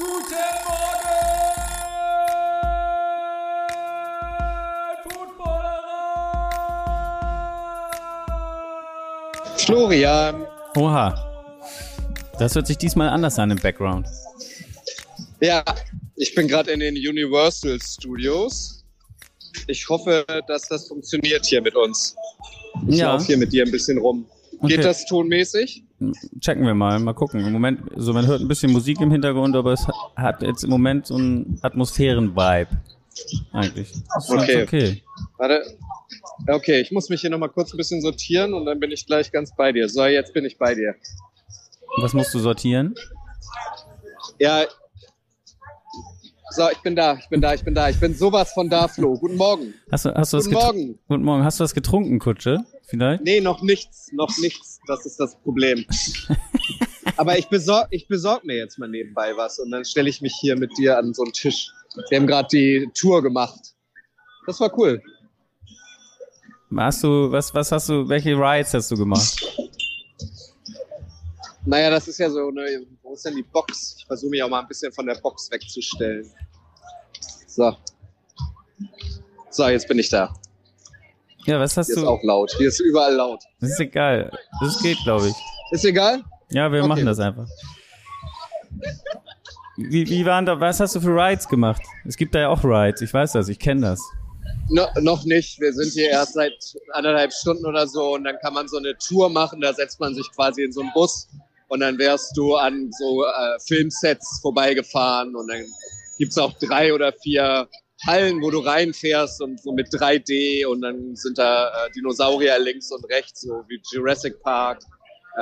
Guten Morgen, Footballerer! Florian. Oha. Das hört sich diesmal anders an im Background. Ja, ich bin gerade in den Universal Studios. Ich hoffe, dass das funktioniert hier mit uns. Ich Ja. laufe hier mit dir ein bisschen rum. Okay. Geht das tonmäßig? Checken wir mal, mal gucken. Im Moment, so man hört ein bisschen Musik im Hintergrund, aber es hat jetzt im Moment so einen Atmosphären-Vibe. Eigentlich. Das Okay. okay. Warte. Okay, ich muss mich hier nochmal kurz ein bisschen sortieren und dann bin ich gleich ganz bei dir. So, jetzt bin ich bei dir. Was musst du sortieren? Ja. So, ich bin da, ich bin da, ich bin da. Ich bin sowas von da, Flo. Guten Morgen. Hast du, hast du Guten Morgen. Guten Morgen. Hast du was getrunken, Kutsche? Vielleicht? Nee, noch nichts, noch nichts. Das ist das Problem. Aber ich besorg, ich besorg mir jetzt mal nebenbei was und dann stelle ich mich hier mit dir an so einen Tisch. Wir haben gerade die Tour gemacht. Das war cool. Hast du, was, was hast du, welche Rides hast du gemacht? Naja, das ist ja so eine, wo ist denn die Box? Ich versuche mich auch mal ein bisschen von der Box wegzustellen. So. So, jetzt bin ich da. Ja, was hast Hier ist du? auch laut. Hier ist überall laut. Das ist egal. Das geht, glaube ich. Ist egal? Ja, wir Okay. machen das einfach. Wie, wie waren da, was hast du für Rides gemacht? Es gibt da ja auch Rides, ich weiß das, ich kenne das. No, noch nicht. Wir sind hier erst seit anderthalb Stunden oder so und dann kann man so eine Tour machen. Da setzt man sich quasi in so einen Bus und dann wärst du an so äh, Filmsets vorbeigefahren und dann gibt's auch drei oder vier Hallen, wo du reinfährst und so mit 3D und dann sind da äh, Dinosaurier links und rechts, so wie Jurassic Park.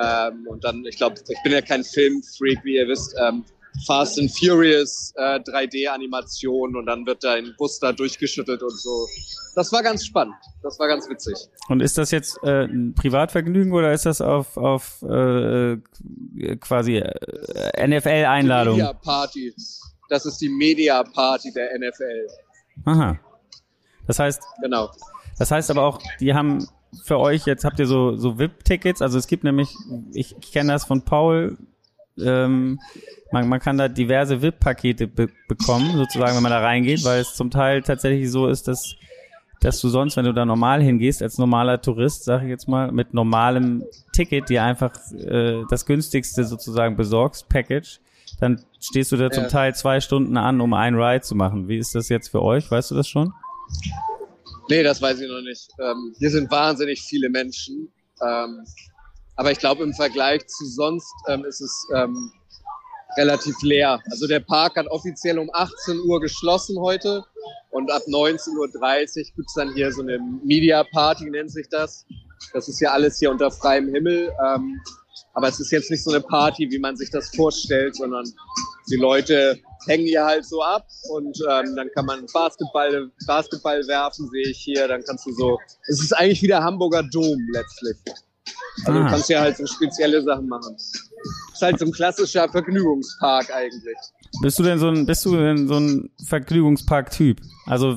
Ähm, und dann, ich glaube, ich bin ja kein Filmfreak, wie ihr wisst. Ähm, Fast and Furious äh, 3D-Animation und dann wird dein Bus da durchgeschüttelt und so. Das war ganz spannend. Das war ganz witzig. Und ist das jetzt äh, ein Privatvergnügen oder ist das auf, auf äh, quasi äh, NFL-Einladung? Media Party. Das ist die Media Party der NFL. Aha. Das heißt, Genau. das heißt aber auch, die haben für euch, jetzt habt ihr so, so VIP-Tickets, also es gibt nämlich, ich, ich kenne das von Paul, ähm, man, man kann da diverse VIP-Pakete be bekommen, sozusagen, wenn man da reingeht, weil es zum Teil tatsächlich so ist, dass, dass du sonst, wenn du da normal hingehst, als normaler Tourist, sage ich jetzt mal, mit normalem Ticket dir einfach äh, das günstigste sozusagen besorgst, Package, dann stehst du da zum Ja. Teil zwei Stunden an, um einen Ride zu machen. Wie ist das jetzt für euch? Weißt du das schon? Nee, das weiß ich noch nicht. Ähm, hier sind wahnsinnig viele Menschen. Ähm, aber ich glaube, im Vergleich zu sonst ähm, ist es ähm, relativ leer. Also der Park hat offiziell um 18 Uhr geschlossen heute und ab 19.30 Uhr gibt's dann hier so eine Media Party, nennt sich das. Das ist ja alles hier unter freiem Himmel. Ähm, aber es ist jetzt nicht so eine Party, wie man sich das vorstellt, sondern die Leute hängen hier halt so ab und ähm, dann kann man Basketball, Basketball werfen, sehe ich hier. Dann kannst du so, es ist eigentlich wie der Hamburger Dom letztlich. Also Ah. du kannst ja halt so spezielle Sachen machen. Ist halt so ein klassischer Vergnügungspark eigentlich. Bist du denn so ein, bist du denn so ein Vergnügungspark-Typ? Also,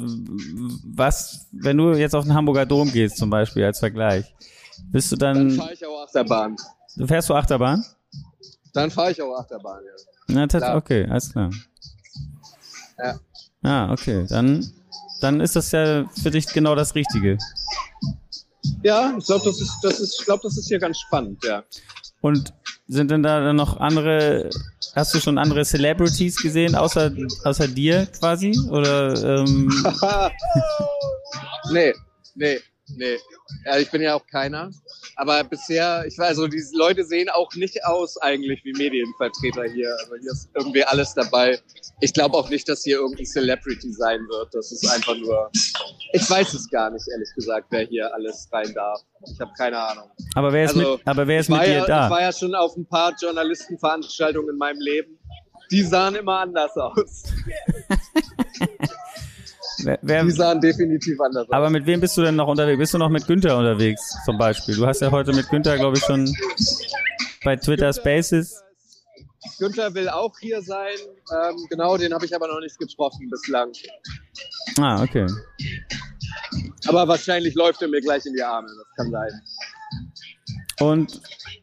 was, wenn du jetzt auf den Hamburger Dom gehst, zum Beispiel, als Vergleich, bist du Dann dann, fahre ich auch Achterbahn. Fährst du Achterbahn? Dann fahre ich auch Achterbahn, ja. Na, Klar. okay, alles klar. Ja. Ah, okay, dann, dann ist das ja für dich genau das Richtige. Ja, ich glaube, das ist, das ist, ich glaube, das ist hier ganz spannend, ja. Und sind denn da noch andere, hast du schon andere Celebrities gesehen, außer, außer dir quasi? Oder, ähm, nee, nee, nee. Ja, ich bin ja auch keiner. Aber bisher, ich weiß, also diese Leute sehen auch nicht aus eigentlich wie Medienvertreter hier. Also hier ist irgendwie alles dabei. Ich glaube auch nicht, dass hier irgendein Celebrity sein wird. Das ist einfach nur. Ich weiß es gar nicht, ehrlich gesagt, wer hier alles rein darf. Ich habe keine Ahnung. aber wer ist Also, mit, aber wer ist ich war mit dir ja, da? Ich war ja schon auf ein paar Journalistenveranstaltungen in meinem Leben. Die sahen immer anders aus. Wer, wer, Die sahen definitiv anders aus. Aber mit wem bist du denn noch unterwegs? Bist du noch mit Günther unterwegs, zum Beispiel? Du hast ja heute mit Günther, glaube ich, schon bei Twitter Spaces. Günther will auch hier sein. Ähm, genau, den habe ich aber noch nicht getroffen bislang. Ah, okay. Aber wahrscheinlich läuft er mir gleich in die Arme. Das kann sein. Und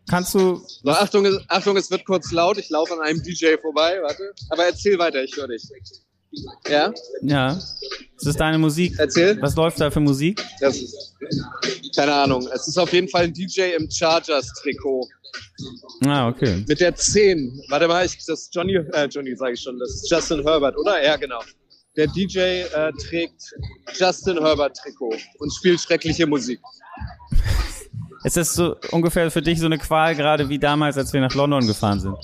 kannst du. So, Achtung, Achtung, es wird kurz laut. Ich laufe an einem DJ vorbei. Warte. Aber erzähl weiter, ich höre dich. Ja? Ja. Das ist deine Musik. Erzähl. Was läuft da für Musik? Das ist, keine Ahnung. Es ist auf jeden Fall ein DJ im Chargers-Trikot. Ah, okay. Mit der 10. Warte mal, ich, das ist Johnny, äh, Johnny sage ich schon, das ist Justin Herbert, oder? Ja, genau. Der DJ äh, trägt Justin Herbert Trikot und spielt schreckliche Musik. Ist das so ungefähr für dich so eine Qual, gerade wie damals, als wir nach London gefahren sind?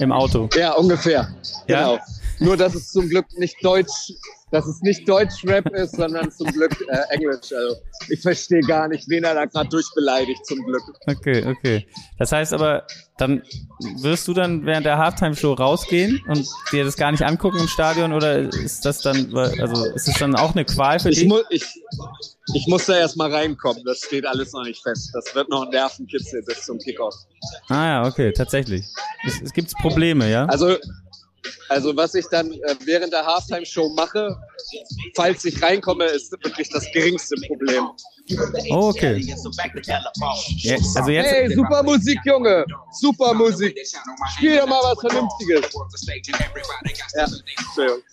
Im Auto. Ja, ungefähr. Ja? Genau. Nur, dass es zum Glück nicht Deutsch, dass es nicht Deutsch-Rap ist, sondern zum Glück äh, Englisch. Also ich verstehe gar nicht, wen er da gerade durchbeleidigt, zum Glück. Okay, okay. Das heißt aber, dann wirst du dann während der Halftime-Show rausgehen und dir das gar nicht angucken im Stadion oder ist das dann, also ist es dann auch eine Qual für Ich, dich? mu ich, ich muss da erst mal reinkommen, das steht alles noch nicht fest. Das wird noch ein Nervenkitzel bis zum Kickoff. Ah ja, okay, tatsächlich. Es, es gibt Probleme, ja? Also, also was ich dann äh, während der Halftime-Show mache, falls ich reinkomme, ist wirklich das geringste Problem. Oh, okay. Ja, also jetzt, Hey, super Musik, Junge! Super Musik! Spiel doch mal was Vernünftiges! Ja,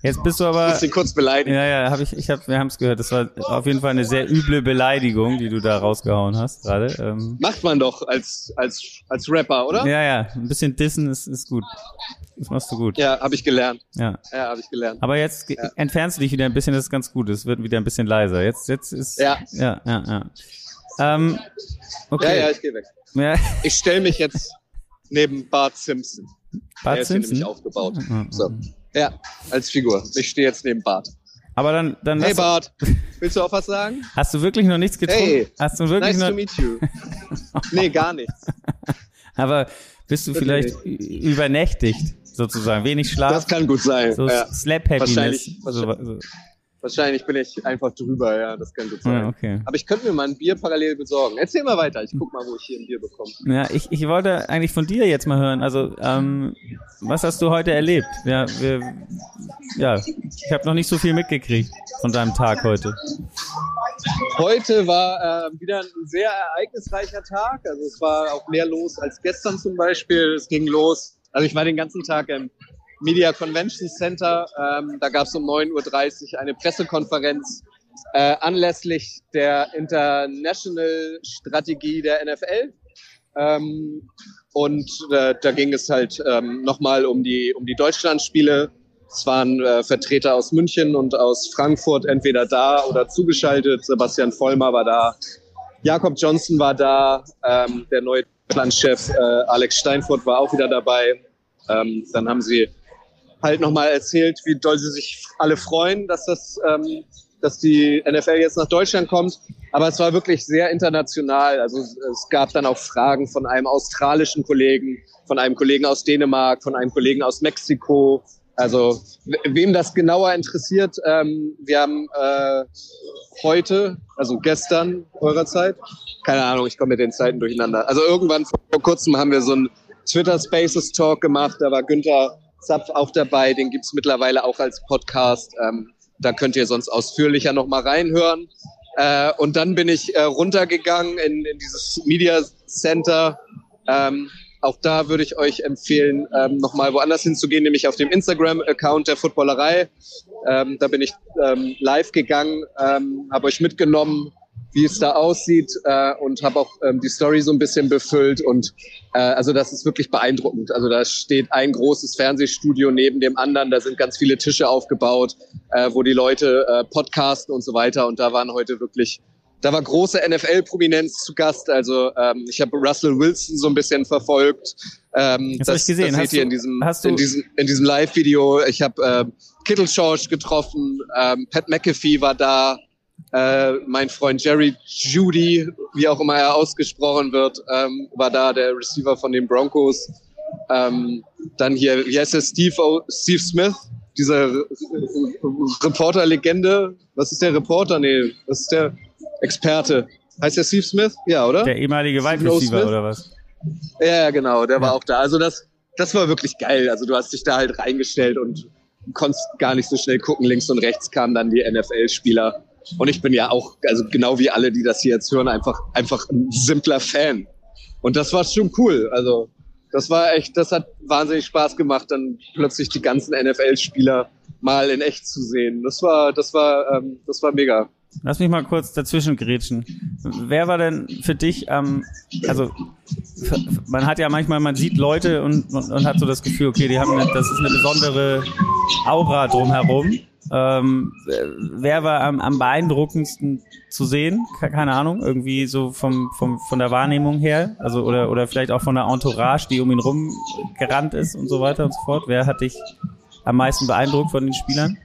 jetzt bist du aber, Muss ihn kurz beleidigen. ja, ja, habe ich, ich hab, wir haben es gehört. Das war auf jeden Fall eine sehr üble Beleidigung, die du da rausgehauen hast gerade. Ähm, Macht man doch als, als, als Rapper, oder? ja, ja, ein bisschen dissen ist, ist gut. Das machst du gut. Ja, habe ich gelernt. Ja. Ja, habe ich gelernt. Aber jetzt ge- entfernst du dich wieder ein bisschen, das ist ganz gut. Es wird wieder ein bisschen leiser. Jetzt, jetzt ist. Ja. Ja, ja, ja. Ähm, Ja, okay. ja, ich gehe weg. Ja. Ich stelle mich jetzt neben Bart Simpson. Bart Der ist Simpson. nämlich aufgebaut. Mhm. So. Ja, als Figur. Ich stehe jetzt neben Bart. Aber dann, dann Hey Bart, willst du auch was sagen? hast du wirklich noch nichts getrunken? Hey, hast du wirklich nice noch, to meet you. Nee, gar nichts. aber bist du vielleicht übernächtigt, sozusagen? Wenig Schlaf? Das kann gut sein. so ja. Slap Happiness. Wahrscheinlich- So, so. Wahrscheinlich bin ich einfach drüber, ja, das kann gut sein. Ja, okay. Aber ich könnte mir mal ein Bier parallel besorgen. Erzähl mal weiter, ich guck mal, wo ich hier ein Bier bekomme. Ja, ich, ich wollte eigentlich von dir jetzt mal hören. Also, ähm, was hast du heute erlebt? Ja, wir, ja ich habe noch nicht so viel mitgekriegt von deinem Tag heute. Heute war äh, wieder ein sehr ereignisreicher Tag. Also es war auch mehr los als gestern zum Beispiel. Es ging los. Also ich war den ganzen Tag im Media Convention Center. Ähm, da gab es um 9.30 Uhr eine Pressekonferenz äh, anlässlich der International Strategie der NFL. Ähm, und äh, da ging es halt ähm, nochmal um die, um die Deutschlandspiele. Es waren äh, Vertreter aus München und aus Frankfurt entweder da oder zugeschaltet. Sebastian Vollmer war da, Jakob Johnson war da, ähm, der neue Deutschlandchef äh, Alex Steinfurt war auch wieder dabei. Ähm, dann haben sie halt nochmal erzählt, wie doll sie sich alle freuen, dass das, ähm, dass die NFL jetzt nach Deutschland kommt. Aber es war wirklich sehr international. Also es gab dann auch Fragen von einem australischen Kollegen, von einem Kollegen aus Dänemark, von einem Kollegen aus Mexiko. Also we- wem das genauer interessiert, ähm, wir haben äh, heute, also gestern eurer Zeit, keine Ahnung, ich komme mit den Zeiten durcheinander. Also irgendwann vor kurzem haben wir so ein Twitter Spaces Talk gemacht, da war Günther Zapf auch dabei, den gibt's mittlerweile auch als Podcast. Ähm, da könnt ihr sonst ausführlicher nochmal reinhören. Äh, und dann bin ich äh, runtergegangen in, in dieses Media Center. Ähm, auch da würde ich euch empfehlen, ähm, nochmal woanders hinzugehen, nämlich auf dem Instagram-Account der Footballerei. Ähm, da bin ich ähm, live gegangen, ähm, habe euch mitgenommen, wie es da aussieht äh, und habe auch ähm, die Story so ein bisschen befüllt. Und äh, also das ist wirklich beeindruckend. Also da steht ein großes Fernsehstudio neben dem anderen, da sind ganz viele Tische aufgebaut, äh, wo die Leute äh, podcasten und so weiter. Und da waren heute wirklich da war große NFL-Prominenz zu Gast. Also ähm, ich habe Russell Wilson so ein bisschen verfolgt. Ähm, Das hab ich gesehen. Das Hast seht ihr du- in diesem, hast du- in diesem, in diesem Live-Video. Ich habe ähm, Kittle Schorsch getroffen, ähm, Pat McAfee war da, äh, mein Freund Jerry Judy, wie auch immer er ausgesprochen wird, ähm, war da, der Receiver von den Broncos. Ähm, dann hier, wie heißt der, Steve, o, Steve Smith, dieser Re- Re- Reporter-Legende. Was ist der Reporter? Nee, was ist der Experte? Heißt der Steve Smith? Ja, oder? Der ehemalige Wide. Receiver oder was? Ja, ja, genau, der war Ja. auch da. Also das, das war wirklich geil. Also du hast dich da halt reingestellt und konntest gar nicht so schnell gucken. Links und rechts kamen dann die NFL-Spieler. Und ich bin ja auch, also genau wie alle, die das hier jetzt hören, einfach, einfach ein simpler Fan. Und das war schon cool. Also das war echt, das hat wahnsinnig Spaß gemacht, dann plötzlich die ganzen NFL-Spieler mal in echt zu sehen. Das war, das war, ähm, das war mega. Lass mich mal kurz dazwischen grätschen. Wer war denn für dich ähm, also man hat ja manchmal, man sieht Leute und, und, und hat so das Gefühl, okay, die haben eine, das ist eine besondere Aura drumherum. Ähm, wer war am, am beeindruckendsten zu sehen? Keine Ahnung, irgendwie so vom, vom, von der Wahrnehmung her, also oder, oder vielleicht auch von der Entourage, die um ihn rum gerannt ist und so weiter und so fort. Wer hat dich am meisten beeindruckt von den Spielern?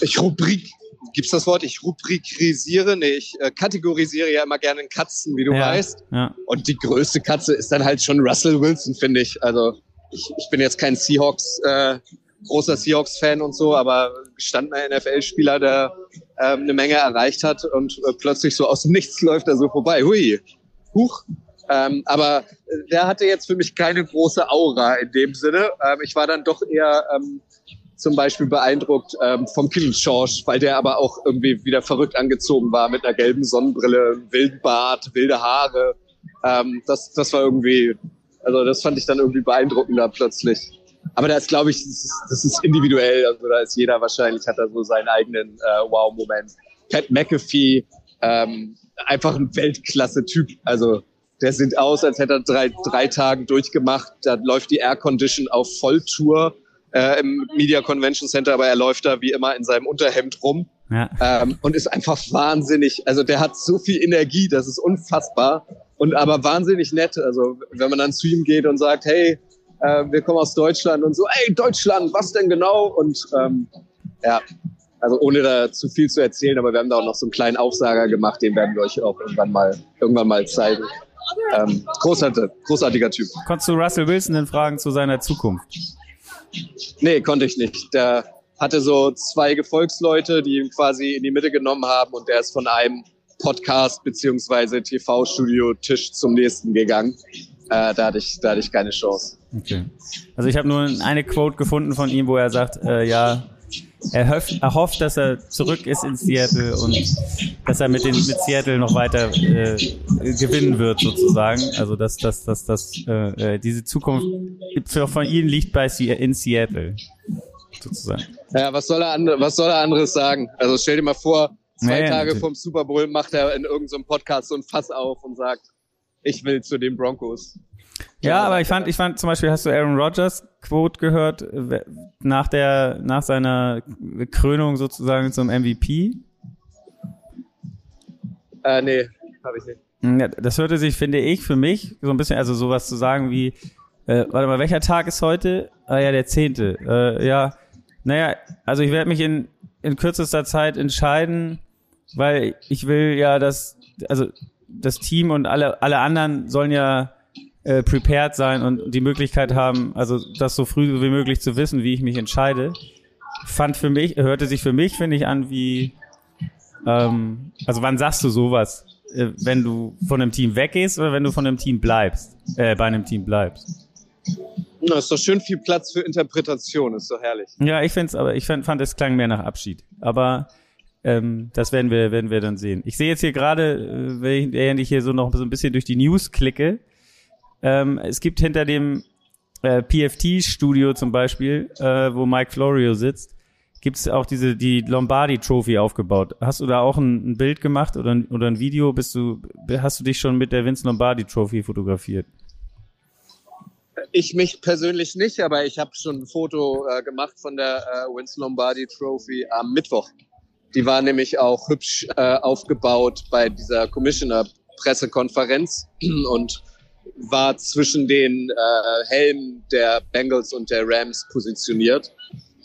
Ich Rubrik, gibt's das Wort? Ich rubrikisiere, nee, ich äh, kategorisiere ja immer gerne Katzen, wie du Ja, weißt. ja. Und die größte Katze ist dann halt schon Russell Wilson, finde ich. Also ich, ich bin jetzt kein Seahawks, äh, großer Seahawks-Fan und so, aber gestandener NFL-Spieler, der ähm, eine Menge erreicht hat und äh, plötzlich so aus dem Nichts läuft er so vorbei. Hui, huch. Ähm, aber äh, der hatte jetzt für mich keine große Aura in dem Sinne. Ähm, ich war dann doch eher ähm, zum Beispiel beeindruckt ähm, vom George, weil der aber auch irgendwie wieder verrückt angezogen war mit einer gelben Sonnenbrille, wilden Bart, wilde Haare. Ähm, das, das war irgendwie, also das fand ich dann irgendwie beeindruckender plötzlich. Aber da ist, glaube ich, das ist, das ist individuell. Also da ist jeder wahrscheinlich, hat da so seinen eigenen äh, Wow-Moment. Pat McAfee, ähm, einfach ein Weltklasse-Typ. Also der sieht aus, als hätte er drei, drei Tagen durchgemacht. Da läuft die Air Condition auf Volltour äh, im Media Convention Center, aber er läuft da wie immer in seinem Unterhemd rum Ja. ähm, und ist einfach wahnsinnig. Also der hat so viel Energie, das ist unfassbar und aber wahnsinnig nett. Also wenn man dann zu ihm geht und sagt, hey, äh, wir kommen aus Deutschland und so, ey Deutschland, was denn genau? Und ähm, ja, also ohne da zu viel zu erzählen, aber wir haben da auch noch so einen kleinen Aufsager gemacht, den werden wir euch auch irgendwann mal irgendwann mal zeigen. Ähm, großartiger, großartiger Typ. Konntest du Russell Wilson denn fragen zu seiner Zukunft? Nee, konnte ich nicht. Der hatte so zwei Gefolgsleute, die ihn quasi in die Mitte genommen haben und der ist von einem Podcast beziehungsweise TV-Studio-Tisch zum nächsten gegangen. Äh, da, hatte ich, da hatte ich keine Chance. Okay. Also ich habe nur eine Quote gefunden von ihm, wo er sagt, äh, ja, er, hofft, er hofft, dass er zurück ist in Seattle und dass er mit, den, mit Seattle noch weiter äh, gewinnen wird sozusagen. Also dass, dass, dass, dass äh, äh, diese Zukunft für, von ihm liegt bei in Seattle sozusagen. Ja, was soll er, andre, was soll er anderes sagen? Also stell dir mal vor, zwei Nee, Tage natürlich. vorm Super Bowl macht er in irgendeinem Podcast so ein Fass auf und sagt, ich will zu den Broncos. Ja, aber ich fand, ich fand zum Beispiel, hast du Aaron Rodgers Quote gehört nach der, nach seiner Krönung sozusagen zum MVP? Äh, nee, habe ich nicht. Ja, das hörte sich, finde ich, für mich so ein bisschen, also sowas zu sagen wie, äh, warte mal, welcher Tag ist heute? Ah ja, der zehnte. Äh, ja, naja, also ich werde mich in, in kürzester Zeit entscheiden, weil ich will ja, dass, also das Team und alle, alle anderen sollen ja äh, prepared sein und die Möglichkeit haben, also das so früh wie möglich zu wissen, wie ich mich entscheide. Fand für mich, hörte sich für mich, finde ich, an wie, ähm, also wann sagst du sowas? Äh, wenn du von einem Team weggehst oder wenn du von einem Team bleibst, äh, bei einem Team bleibst. Na, ist doch schön viel Platz für Interpretation, ist doch herrlich. Ja, ich find's, aber ich fand, fand es klang mehr nach Abschied. Aber ähm, das werden wir, werden wir dann sehen. Ich sehe jetzt hier gerade, äh, wenn ich- während ich hier so noch so ein bisschen durch die News klicke, ähm, es gibt hinter dem äh, PFT-Studio zum Beispiel, äh, wo Mike Florio sitzt, gibt's auch diese die Lombardi Trophy aufgebaut. Hast du da auch ein, ein Bild gemacht oder ein, oder ein Video? Bist du hast du dich schon mit der Vince Lombardi Trophy fotografiert? Ich mich persönlich nicht, aber ich habe schon ein Foto äh, gemacht von der äh, Vince Lombardi Trophy am Mittwoch. Die war nämlich auch hübsch äh, aufgebaut bei dieser Commissioner-Pressekonferenz und war zwischen den äh, Helmen der Bengals und der Rams positioniert.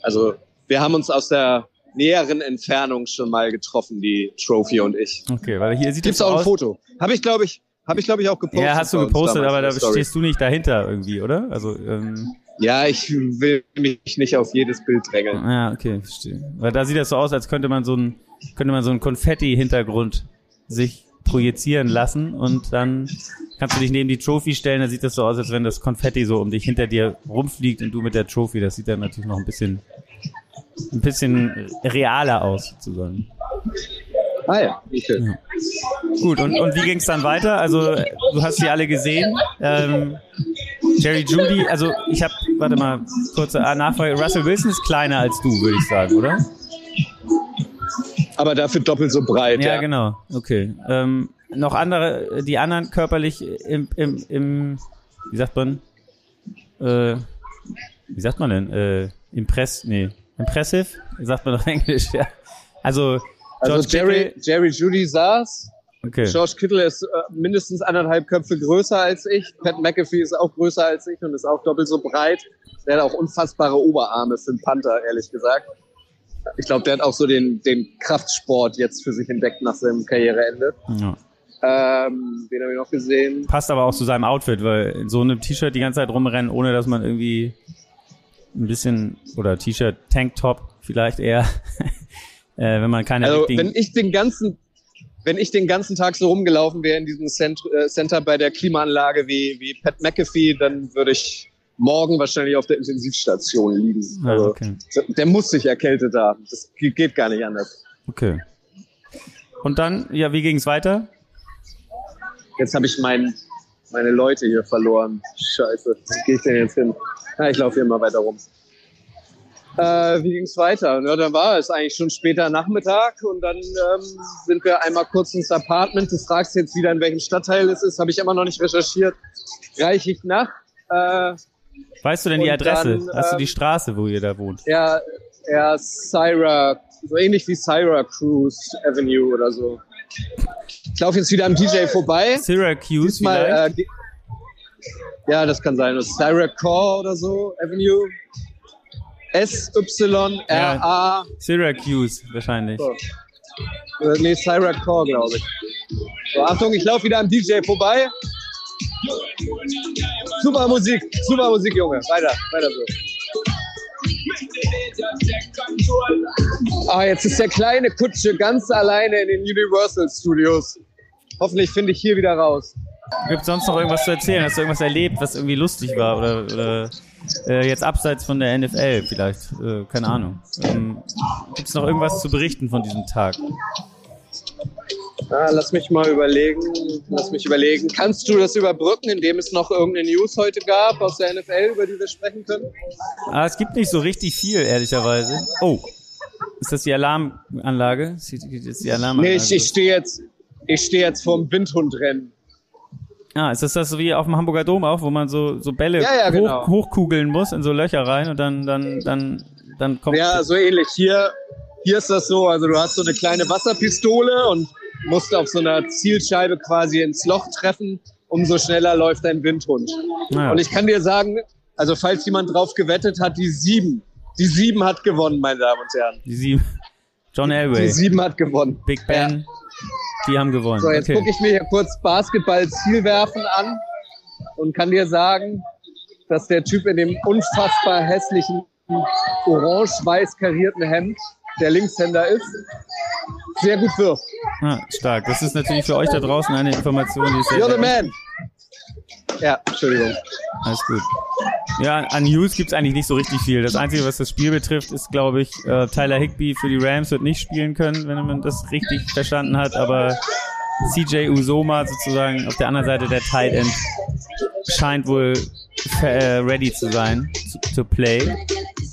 Also wir haben uns aus der näheren Entfernung schon mal getroffen, die Trophy und ich. Okay, weil hier sieht Gibt's es auch ein aus. Foto? Habe ich, glaube ich, habe ich, glaube ich, auch gepostet. Ja, hast du gepostet, aber da Story. stehst du nicht dahinter irgendwie, oder? Also, ähm, Ja, ich will mich nicht auf jedes Bild drängeln. ja, okay, verstehe. Weil da sieht das so aus, als könnte man so ein, könnte man so einen Konfetti-Hintergrund sich projizieren lassen und dann kannst du dich neben die Trophy stellen, da sieht das so aus, als wenn das Konfetti so um dich hinter dir rumfliegt und du mit der Trophy, das sieht dann natürlich noch ein bisschen, ein bisschen realer aus, sozusagen. Ah ja, okay. Ja. Gut, und, und wie ging es dann weiter? Also, du hast sie alle gesehen. Ähm, Jerry Judy, also ich habe, warte mal, kurze Nachfrage. Russell Wilson ist kleiner als du, würde ich sagen, oder? Aber dafür doppelt so breit. Ja, Ja, genau. Okay. Ähm, noch andere, die anderen körperlich im, im, im wie sagt man, äh, wie sagt man denn, äh, impress, nee, impressive, sagt man auf Englisch, ja. Also, Also George Jerry, Kittle- Jerry Judy saß. okay. George Kittle ist äh, mindestens anderthalb Köpfe größer als ich. Pat McAfee ist auch größer als ich und ist auch doppelt so breit. Der hat auch unfassbare Oberarme für einen Panther, ehrlich gesagt. Ich glaube, der hat auch so den, den Kraftsport jetzt für sich entdeckt nach seinem Karriereende. Ja. Ähm, den habe ich noch gesehen. Passt aber auch zu seinem Outfit, weil in so einem T-Shirt die ganze Zeit rumrennen, ohne dass man irgendwie ein bisschen, oder T-Shirt, Tanktop vielleicht eher, äh, wenn man keine Also wenn ich den ganzen, wenn ich den ganzen Tag so rumgelaufen wäre in diesem Cent äh, Center bei der Klimaanlage wie, wie Pat McAfee, dann würde ich morgen wahrscheinlich auf der Intensivstation liegen. Ah, Also, okay. Der muss sich erkältet haben. Das ge- geht gar nicht anders. okay. Und dann, ja, wie ging's weiter? Jetzt habe ich mein, meine Leute hier verloren. Scheiße, wo gehe ich denn jetzt hin? Ja, ich laufe hier mal weiter rum. Äh, wie ging's weiter? Ja, dann war es eigentlich schon später Nachmittag und dann ähm, sind wir einmal kurz ins Apartment. Du fragst jetzt wieder, in welchem Stadtteil es ist. Habe ich immer noch nicht recherchiert. Reich ich nach. Äh, Weißt du denn die Adresse? dann, Hast du die ähm, Straße, wo ihr da wohnt? ja, ja, Syra, so ähnlich wie Syracuse Avenue oder so. Ich laufe jetzt wieder am DJ vorbei. Syracuse Diesmal, vielleicht? äh, ja, das kann sein. Syracuse oder so, Avenue. S-Y-R-A. Syracuse wahrscheinlich. So. Äh, Nee, Syracuse, glaube ich. So, Achtung, ich laufe wieder am DJ vorbei. Super Musik, super Musik, Junge. Weiter, weiter so. Ah, jetzt ist der kleine Kutsche ganz alleine in den Universal Studios. Hoffentlich finde ich hier wieder raus. Gibt sonst noch irgendwas zu erzählen? Hast du irgendwas erlebt, was irgendwie lustig war? Oder, oder äh, jetzt abseits von der NFL vielleicht? Äh, keine Ahnung. Ähm, Gibt es noch irgendwas zu berichten von diesem Tag? Ah, lass mich mal überlegen. Lass mich überlegen. Kannst du das überbrücken, indem es noch irgendeine News heute gab aus der NFL, über die wir sprechen können? Ah, es gibt nicht so richtig viel, ehrlicherweise. Oh, ist das die Alarmanlage? Ist die Alarmanlage? Nee, ich, ich stehe jetzt, ich stehe jetzt vorm Windhundrennen. Ah, ist das das so wie auf dem Hamburger Dom auch, wo man so, so Bälle Ja, ja, hoch, genau. hochkugeln muss in so Löcher rein und dann, dann, dann, dann kommt. Ja, so ähnlich. Hier, hier ist das so. Also du hast so eine kleine Wasserpistole und musst auf so einer Zielscheibe quasi ins Loch treffen. Umso schneller läuft dein Windhund. Ah, Und ich kann dir sagen, also falls jemand drauf gewettet hat, die sieben. Die sieben hat gewonnen, meine Damen und Herren. die sieben. John Die Elway, sieben hat gewonnen. Big Ben, die haben gewonnen. So, jetzt okay. gucke ich mir hier kurz Basketball-Zielwerfen an und kann dir sagen, dass der Typ in dem unfassbar hässlichen orange-weiß karierten Hemd der Linkshänder ist, sehr gut wirft. Ah, stark. Das ist natürlich für euch da draußen eine Information, die sehr, You're the man. Ja, Entschuldigung. Alles gut. Ja, an News gibt's eigentlich nicht so richtig viel. Das Einzige, was das Spiel betrifft, ist, glaube ich, äh, Tyler Higby für die Rams wird nicht spielen können, wenn man das richtig verstanden hat, aber CJ Usoma sozusagen auf der anderen Seite der Tight End scheint wohl äh, ready zu sein, to, to play.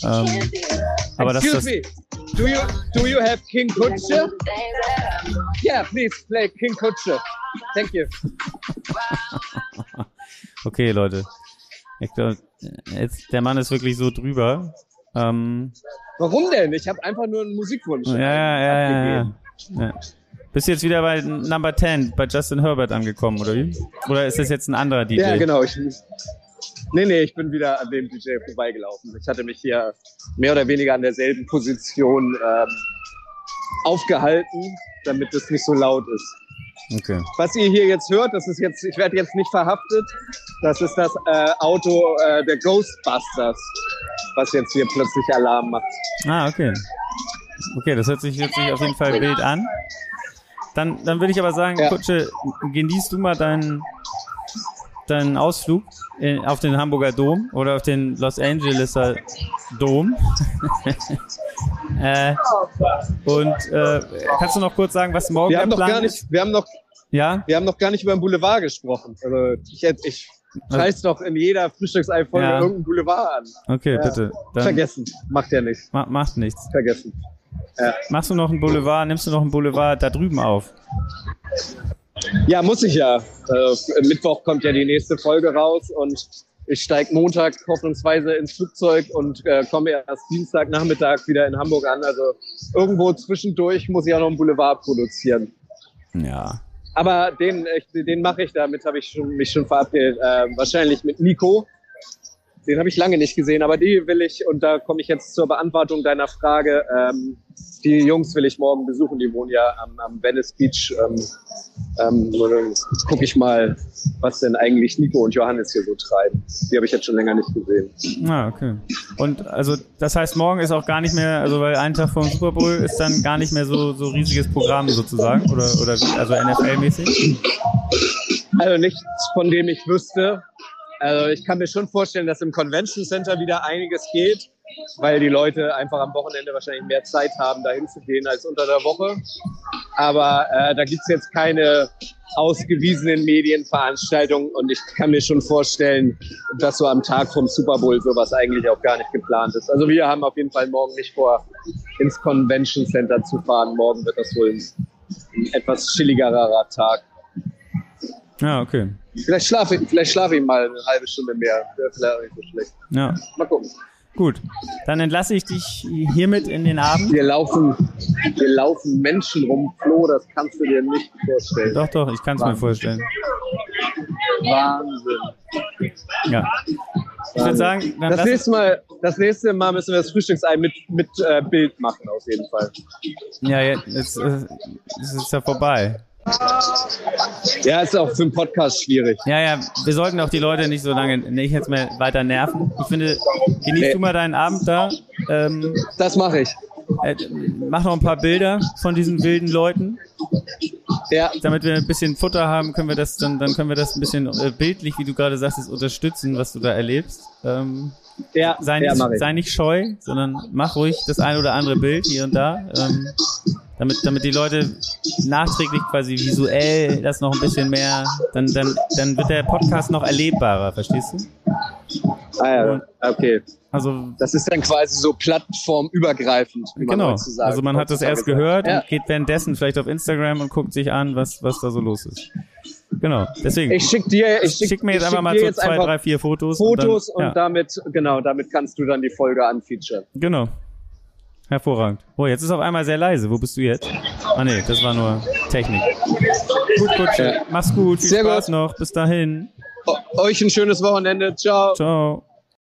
Ähm, aber das, Excuse das, me. Do you, do you have King Kutsche? Yeah, please play King Kutsche. Thank you. okay, Leute. Ich glaub, jetzt, der Mann ist wirklich so drüber. Ähm, Warum denn? Ich habe einfach nur einen Musikwunsch. Ja, ja, ja, ja, ja. Bist du jetzt wieder bei Number 10, bei Justin Herbert angekommen, oder wie? Oder ist das jetzt ein anderer DJ? Ja, genau. Ich, nee, nee, ich bin wieder an dem DJ vorbeigelaufen. Ich hatte mich hier mehr oder weniger an derselben Position ähm, aufgehalten, damit es nicht so laut ist. Okay. Was ihr hier jetzt hört, das ist jetzt, ich werde jetzt nicht verhaftet. Das ist das äh, Auto äh, der Ghostbusters, was jetzt hier plötzlich Alarm macht. Ah, okay. Okay, das hört sich, sich auf jeden Fall wild an. Dann, dann würde ich aber sagen, Ja. Kutsche, genießt du mal deinen, deinen Ausflug in, auf den Hamburger Dom oder auf den Los Angeleser Dom. äh, und äh, kannst du noch kurz sagen, was morgen Wir haben noch gar ist? nicht, wir haben noch, Ja? Wir haben noch gar nicht über den Boulevard gesprochen. Also ich, ich reiß doch in jeder Frühstücksei-Folge Ja. irgendeinen Boulevard an. Okay, Ja. bitte. Dann Vergessen. Macht ja nicht. ma macht nichts. Vergessen. Machst du noch einen Boulevard, nimmst du noch einen Boulevard da drüben auf? Ja, muss ich ja. Äh, Mittwoch kommt ja die nächste Folge raus und ich steige Montag hoffnungsweise ins Flugzeug und äh, komme erst Dienstagnachmittag wieder in Hamburg an. Also irgendwo zwischendurch muss ich auch noch einen Boulevard produzieren. Ja. Aber den, echt, den mache ich, damit habe ich schon, mich schon verabredet. Äh, wahrscheinlich mit Nico. Den habe ich lange nicht gesehen, aber die will ich, und da komme ich jetzt zur Beantwortung deiner Frage, ähm, die Jungs will ich morgen besuchen, die wohnen ja am, am Venice Beach. Ähm, ähm, gucke ich mal, was denn eigentlich Nico und Johannes hier so treiben. Die habe ich jetzt schon länger nicht gesehen. Ah, okay. Und also das heißt, morgen ist auch gar nicht mehr, also weil ein Tag vor dem Super Bowl ist dann gar nicht mehr so so riesiges Programm sozusagen oder oder also NFL-mäßig. Also nichts, von dem ich wüsste. Also ich kann mir schon vorstellen, dass im Convention Center wieder einiges geht, weil die Leute einfach am Wochenende wahrscheinlich mehr Zeit haben, dahin zu gehen als unter der Woche. Aber äh, da gibt's jetzt keine ausgewiesenen Medienveranstaltungen und ich kann mir schon vorstellen, dass so am Tag vom Super Bowl sowas eigentlich auch gar nicht geplant ist. Also wir haben auf jeden Fall morgen nicht vor, ins Convention Center zu fahren. Morgen wird das wohl ein, etwas chilligerer Tag. Ja, okay. Vielleicht schlafe ich, vielleicht schlafe ich mal eine halbe Stunde mehr. Vielleicht nicht so schlecht. Ja, Mal gucken. gut. Dann entlasse ich dich hiermit in den Abend. Hier laufen, hier laufen Menschen rum, Flo, das kannst du dir nicht vorstellen. Doch, doch, ich kann es mir Wahnsinn. vorstellen. Wahnsinn. Ja. Ich würde sagen, dann Das nächste Mal, das nächste Mal müssen wir das Frühstücksei mit, mit äh, Bild machen, auf jeden Fall. ja, jetzt, jetzt, es ist ja vorbei. Ja, ist auch für einen Podcast schwierig. Ja, ja, wir sollten auch die Leute nicht so lange, nicht jetzt mehr weiter nerven. Ich finde, genieß Nee. du mal deinen Abend da. Ähm, Das mache ich. äh, mach noch ein paar Bilder von diesen wilden Leuten. Ja, Damit wir ein bisschen Futter haben, können wir das dann, dann können wir das ein bisschen äh, bildlich, wie du gerade sagst, unterstützen, was du da erlebst. Ähm, ja, sei, ja, nicht, ich. sei nicht scheu, sondern mach ruhig das ein oder andere Bild hier und da. Ähm, damit, damit die Leute nachträglich quasi visuell das noch ein bisschen mehr, dann, dann, dann wird der Podcast noch erlebbarer, verstehst du? Ah, ja, okay. Also Das ist dann quasi so plattformübergreifend, wie man genau. heutzutage Also man hat das erst sagt. gehört Ja. und geht währenddessen vielleicht auf Instagram und guckt sich an, was, was da so los ist. Genau. Deswegen. Ich schick dir, ich schick, schick mir jetzt ich einfach schick mal so zwei, drei, vier Fotos. Fotos und, dann, ja, damit, genau, damit kannst du dann die Folge anfeaturen. Genau. Hervorragend. Oh, jetzt ist auf einmal sehr leise. Wo bist du jetzt? Ah nee, das war nur Technik. Gut, gut. Ja. Mach's gut. Viel Sehr Spaß gut. noch. Bis dahin. Euch ein schönes Wochenende. Ciao. Ciao.